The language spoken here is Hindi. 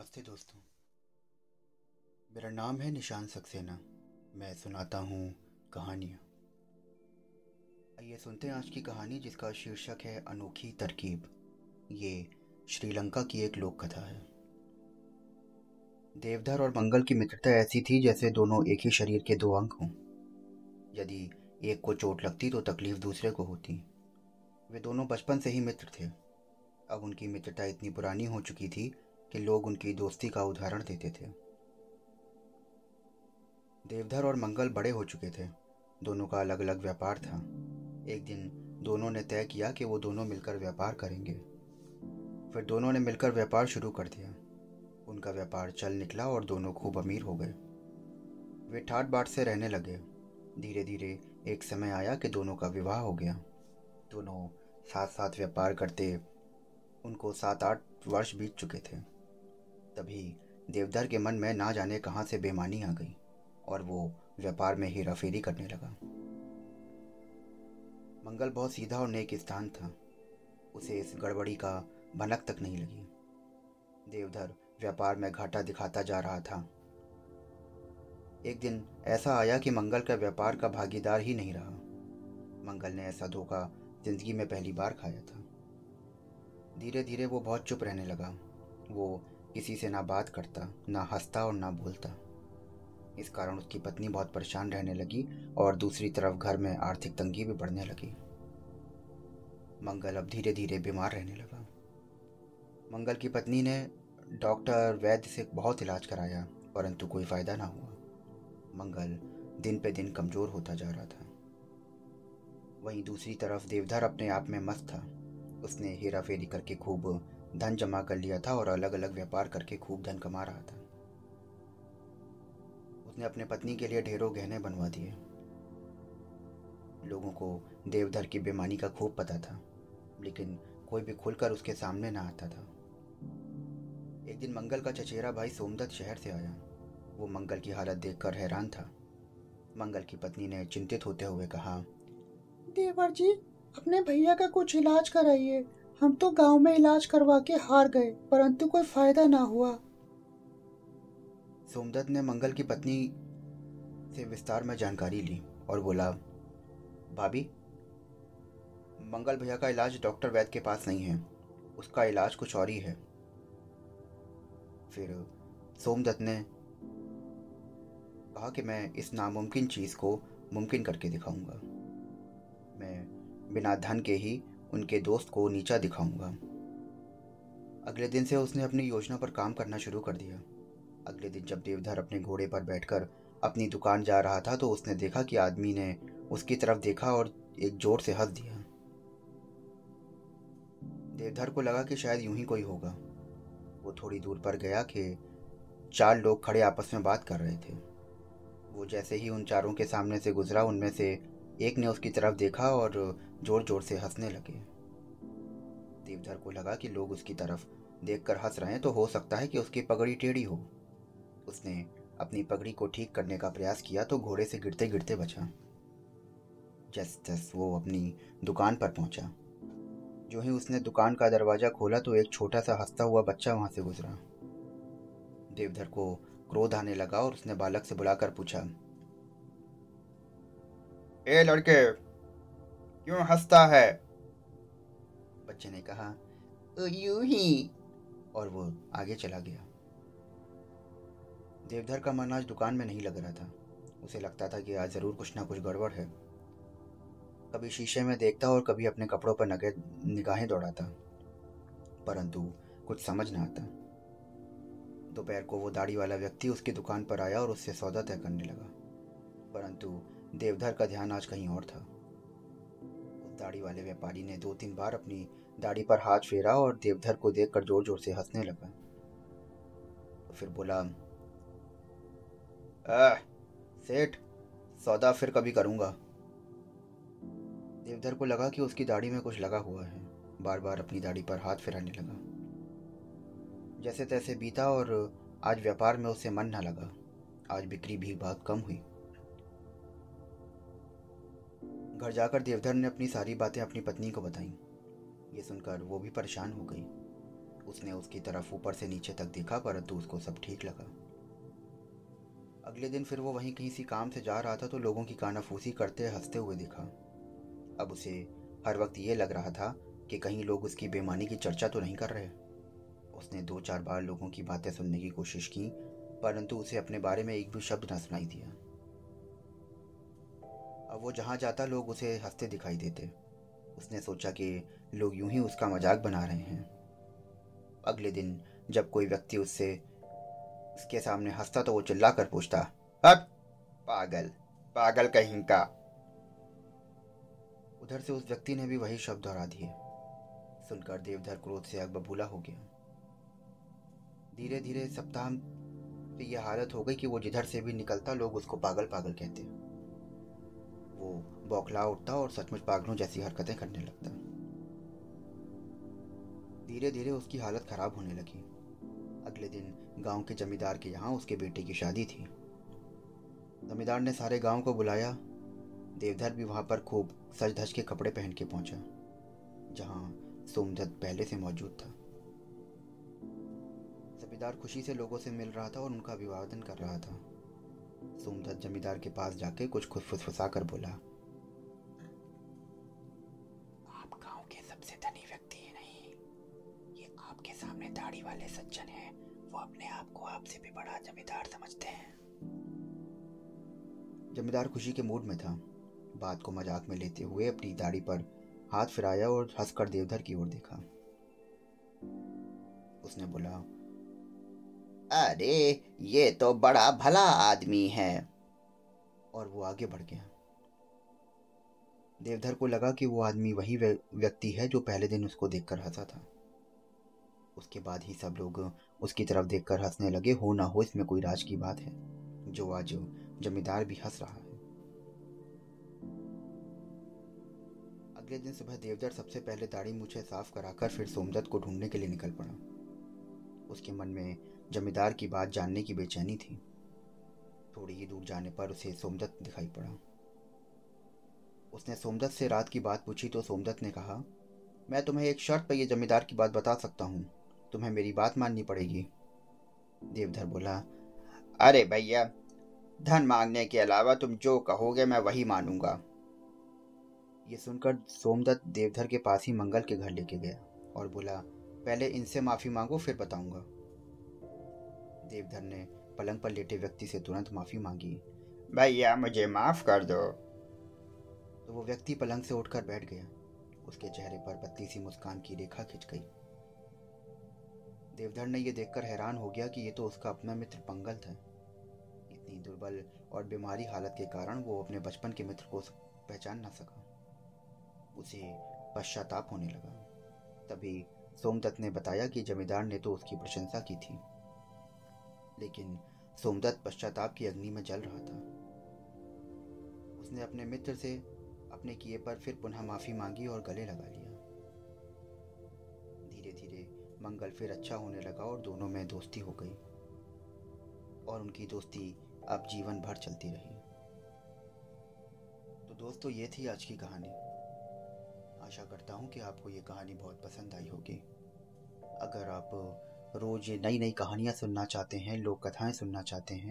नमस्ते दोस्तों। मेरा नाम है निशान सक्सेना। मैं सुनाता हूँ कहानियाँ। आइए सुनते हैं आज की कहानी जिसका शीर्षक है अनोखी तरकीब। ये श्रीलंका की एक लोक कथा है। देवधर और मंगल की मित्रता ऐसी थी जैसे दोनों एक ही शरीर के दो अंग हों। यदि एक को चोट लगती तो तकलीफ़ दूसरे को होती। वे दोनों बचपन से ही मित्र थे। अब उनकी मित्रता इतनी पुरानी हो चुकी थी कि लोग उनकी दोस्ती का उदाहरण देते थे। देवधर और मंगल बड़े हो चुके थे। दोनों का अलग अलग व्यापार था। एक दिन दोनों ने तय किया कि वो दोनों मिलकर व्यापार करेंगे। फिर दोनों ने मिलकर व्यापार शुरू कर दिया। उनका व्यापार चल निकला और दोनों खूब अमीर हो गए। वे ठाट बाट से रहने लगे। धीरे धीरे एक समय आया कि दोनों का विवाह हो गया। दोनों साथ साथ व्यापार करते। उनको सात आठ वर्ष बीत चुके थे। तभी देवधर के मन में ना जाने कहाँ से बेमानी आ गई और वो व्यापार में हीरा फेरी करने लगा। मंगल बहुत सीधा और नेक स्थान था। उसे इस गड़बड़ी का भनक तक नहीं लगी। देवधर व्यापार में घाटा दिखाता जा रहा था। एक दिन ऐसा आया कि मंगल का व्यापार का भागीदार ही नहीं रहा। मंगल ने ऐसा धोखा ज़िंदगी में पहली बार खाया था। धीरे धीरे वो बहुत चुप रहने लगा। वो किसी से ना बात करता, ना हंसता और ना बोलता। इस कारण उसकी पत्नी बहुत परेशान रहने लगी और दूसरी तरफ़ घर में आर्थिक तंगी भी बढ़ने लगी। मंगल अब धीरे धीरे बीमार रहने लगा। मंगल की पत्नी ने डॉक्टर वैद्य से बहुत इलाज कराया, परंतु कोई फ़ायदा ना हुआ। मंगल दिन पे दिन कमज़ोर होता जा रहा था। वहीं दूसरी तरफ़ देवधर अपने आप में मस्त था। उसने हेरा फेरी करके खूब धन जमा कर लिया था और अलग अलग व्यापार करके खूब धन कमा रहा था। उसने अपने पत्नी के लिए ढेरों गहने बनवा दिए। लोगों को देवधर की बेमानी का खूब पता था, लेकिन कोई भी खुलकर उसके सामने ना आता था। एक दिन मंगल का चचेरा भाई सोमदत्त शहर से आया। वो मंगल की हालत देखकर हैरान था। मंगल की पत्नी ने चिंतित होते हुए कहा, देवर जी, अपने भैया का कुछ इलाज कराइए। हम तो गाँव में इलाज करवा के हार गए, परंतु कोई फ़ायदा ना हुआ। सोमदत्त ने मंगल की पत्नी से विस्तार में जानकारी ली और बोला, भाभी, मंगल भैया का इलाज डॉक्टर वैद्य के पास नहीं है। उसका इलाज कुछ और ही है। फिर सोमदत्त ने कहा कि मैं इस नामुमकिन चीज़ को मुमकिन करके दिखाऊँगा। मैं बिना धन के ही उनके दोस्त को नीचा दिखाऊँगा। अगले दिन से उसने अपनी योजना पर काम करना शुरू कर दिया। अगले दिन जब देवधर अपने घोड़े पर बैठकर अपनी दुकान जा रहा था तो उसने देखा कि आदमी ने उसकी तरफ़ देखा और एक ज़ोर से हंस दिया। देवधर को लगा कि शायद यूँ ही कोई होगा। वो थोड़ी दूर पर गया कि चार लोग खड़े आपस में बात कर रहे थे। वो जैसे ही उन चारों के सामने से गुजरा, उनमें से एक ने उसकी तरफ़ देखा और ज़ोर ज़ोर से हंसने लगे। देवधर को लगा कि लोग उसकी तरफ़ देखकर हंस रहे हैं तो हो सकता है कि उसकी पगड़ी टेढ़ी हो। उसने अपनी पगड़ी को ठीक करने का प्रयास किया तो घोड़े से गिरते गिरते बचा। जस जस वो अपनी दुकान पर पहुँचा। जो ही उसने दुकान का दरवाज़ा खोला तो एक छोटा सा हंसता हुआ बच्चा वहाँ से गुजरा। देवधर को क्रोध आने लगा और उसने बालक से बुलाकर पूछा ए लड़के, क्यों हंसता है? बच्चे ने कहा यू ही। और वो आगे चला गया। देवधर का मन आज दुकान में नहीं लग रहा था। उसे लगता था कि आज ज़रूर कुछ ना कुछ गड़बड़ है। कभी शीशे में देखता और कभी अपने कपड़ों पर नगे, निगाहें दौड़ाता। परंतु कुछ समझ ना आता। दोपहर को वो दाढ़ी वाला व्यक्ति उसकी दुकान पर आया और उससे सौदा तय करने लगा। परंतु देवधर का ध्यान आज कहीं और था। दाढ़ी वाले व्यापारी ने दो तीन बार अपनी दाढ़ी पर हाथ फेरा और देवधर को देखकर ज़ोर ज़ोर से हंसने लगा। तो फिर बोला सेठ, सौदा फिर कभी करूँगा। देवधर को लगा कि उसकी दाढ़ी में कुछ लगा हुआ है। बार बार अपनी दाढ़ी पर हाथ फिराने लगा। जैसे तैसे बीता और आज व्यापार में उसे मन न लगा। आज बिक्री भी बहुत कम हुई। घर जाकर देवधर ने अपनी सारी बातें अपनी पत्नी को बताई। ये सुनकर वो भी परेशान हो गई। उसने उसकी तरफ़ ऊपर से नीचे तक देखा, परंतु उसको सब ठीक लगा। अगले दिन फिर वो वहीं कहीं सी काम से जा रहा था तो लोगों की कानाफूसी करते हँसते हुए देखा। अब उसे हर वक्त ये लग रहा था कि कहीं लोग उसकी बेमानी की चर्चा तो नहीं कर रहे। उसने दो चार बार लोगों की बातें सुनने की कोशिश की, परंतु उसे अपने बारे में एक भी शब्द न सुनाई दिया। अब वो जहाँ जाता, लोग उसे हँसते दिखाई देते। उसने सोचा कि लोग यूँ ही उसका मज़ाक बना रहे हैं। अगले दिन जब कोई व्यक्ति उससे, उसके सामने हंसता तो वो चिल्ला कर पूछता, अब पागल पागल कहीं का? उधर से उस व्यक्ति ने भी वही शब्द दोहरा दिए। सुनकर देवधर क्रोध से अग बबूला हो गया। धीरे धीरे सप्ताह यह हालत हो गई कि वो जिधर से भी निकलता, लोग उसको पागल पागल कहते। वो बौखला उठता और सचमुच पागलों जैसी हरकतें करने लगता। धीरे धीरे उसकी हालत खराब होने लगी। अगले दिन गाँव के जमींदार के यहाँ उसके बेटे की शादी थी। जमींदार ने सारे गाँव को बुलाया। देवधर भी वहाँ पर खूब सज धज के कपड़े पहन के पहुँचा, जहाँ सोमदत्त पहले से मौजूद था। जमींदार खुशी से लोगों से मिल रहा था और उनका अभिवादन कर रहा था। सोमदत्त जमींदार के पास जाके कुछ खुद फुसफुसा कर बोला आप गाँव के सबसे धनी व्यक्ति ही नहीं। ये आपके सामने दाढ़ी वाले सज्जन हैं। वो अपने आप को आपसे भी बड़ा जमींदार समझते हैं। जमींदार खुशी के मूड में था। बात को मज़ाक में लेते हुए अपनी दाढ़ी पर हाथ फिराया और हंसकर देवधर की ओर देखा। उसने बोला अरे, ये तो बड़ा भला आदमी है। और वो आगे बढ़ गया। देवधर को लगा कि वो आदमी वही व्यक्ति है जो पहले दिन उसको देखकर हंसा था। उसके बाद ही सब लोग उसकी तरफ़ देखकर हंसने लगे, हो ना हो इसमें कोई राज की बात है। जो आज जमींदार भी हंस रहा है। अगले दिन सुबह देवधर सबसे पहले दाढ़ी मूछे साफ़ कराकर फिर सोमदत्त को ढूँढने के लिए निकल पड़ा। उसके मन में जमींदार की बात जानने की बेचैनी थी। थोड़ी ही दूर जाने पर उसे सोमदत्त दिखाई पड़ा। उसने सोमदत्त से रात की बात पूछी तो सोमदत्त ने कहा, मैं तुम्हें एक शर्त पर यह जमींदार की बात बता सकता हूँ। तुम्हें मेरी बात माननी पड़ेगी। देवधर बोला, अरे भैया, धन मांगने के अलावा तुम जो कहोगे मैं वही मानूँगा। ये सुनकर सोमदत्त देवधर के पास ही मंगल के घर लेके गया और बोला, पहले इनसे माफ़ी मांगो, फिर बताऊँगा। देवधर ने पलंग पर लेटे व्यक्ति से तुरंत माफ़ी मांगी। भैया मुझे माफ़ कर दो। तो वो व्यक्ति पलंग से उठकर बैठ गया। उसके चेहरे पर बत्ती सी मुस्कान की रेखा खिंच गई। देवधर ने यह देखकर हैरान हो गया कि ये तो उसका अपना मित्र पंगल था। इतनी दुर्बल और बीमारी हालत के कारण वो अपने बचपन के मित्र को पहचान ना सका। उसे पश्चाताप होने लगा। तभी सोमदत्त ने बताया कि जमींदार ने तो उसकी प्रशंसा की थी। लेकिन सोमदत्त पश्चाताप की अग्नि में जल रहा था। उसने अपने मित्र से अपने किए पर फिर पुनः माफ़ी मांगी और गले लगा लिया। धीरे धीरे मंगल फिर अच्छा होने लगा और दोनों में दोस्ती हो गई और उनकी दोस्ती अब जीवन भर चलती रही। तो दोस्तों, ये थी आज की कहानी। आशा करता हूँ कि आपको ये कहानी बहुत पसंद आई होगी। अगर आप रोज़ नई नई कहानियाँ सुनना चाहते हैं लोक कथाएँ सुनना चाहते हैं।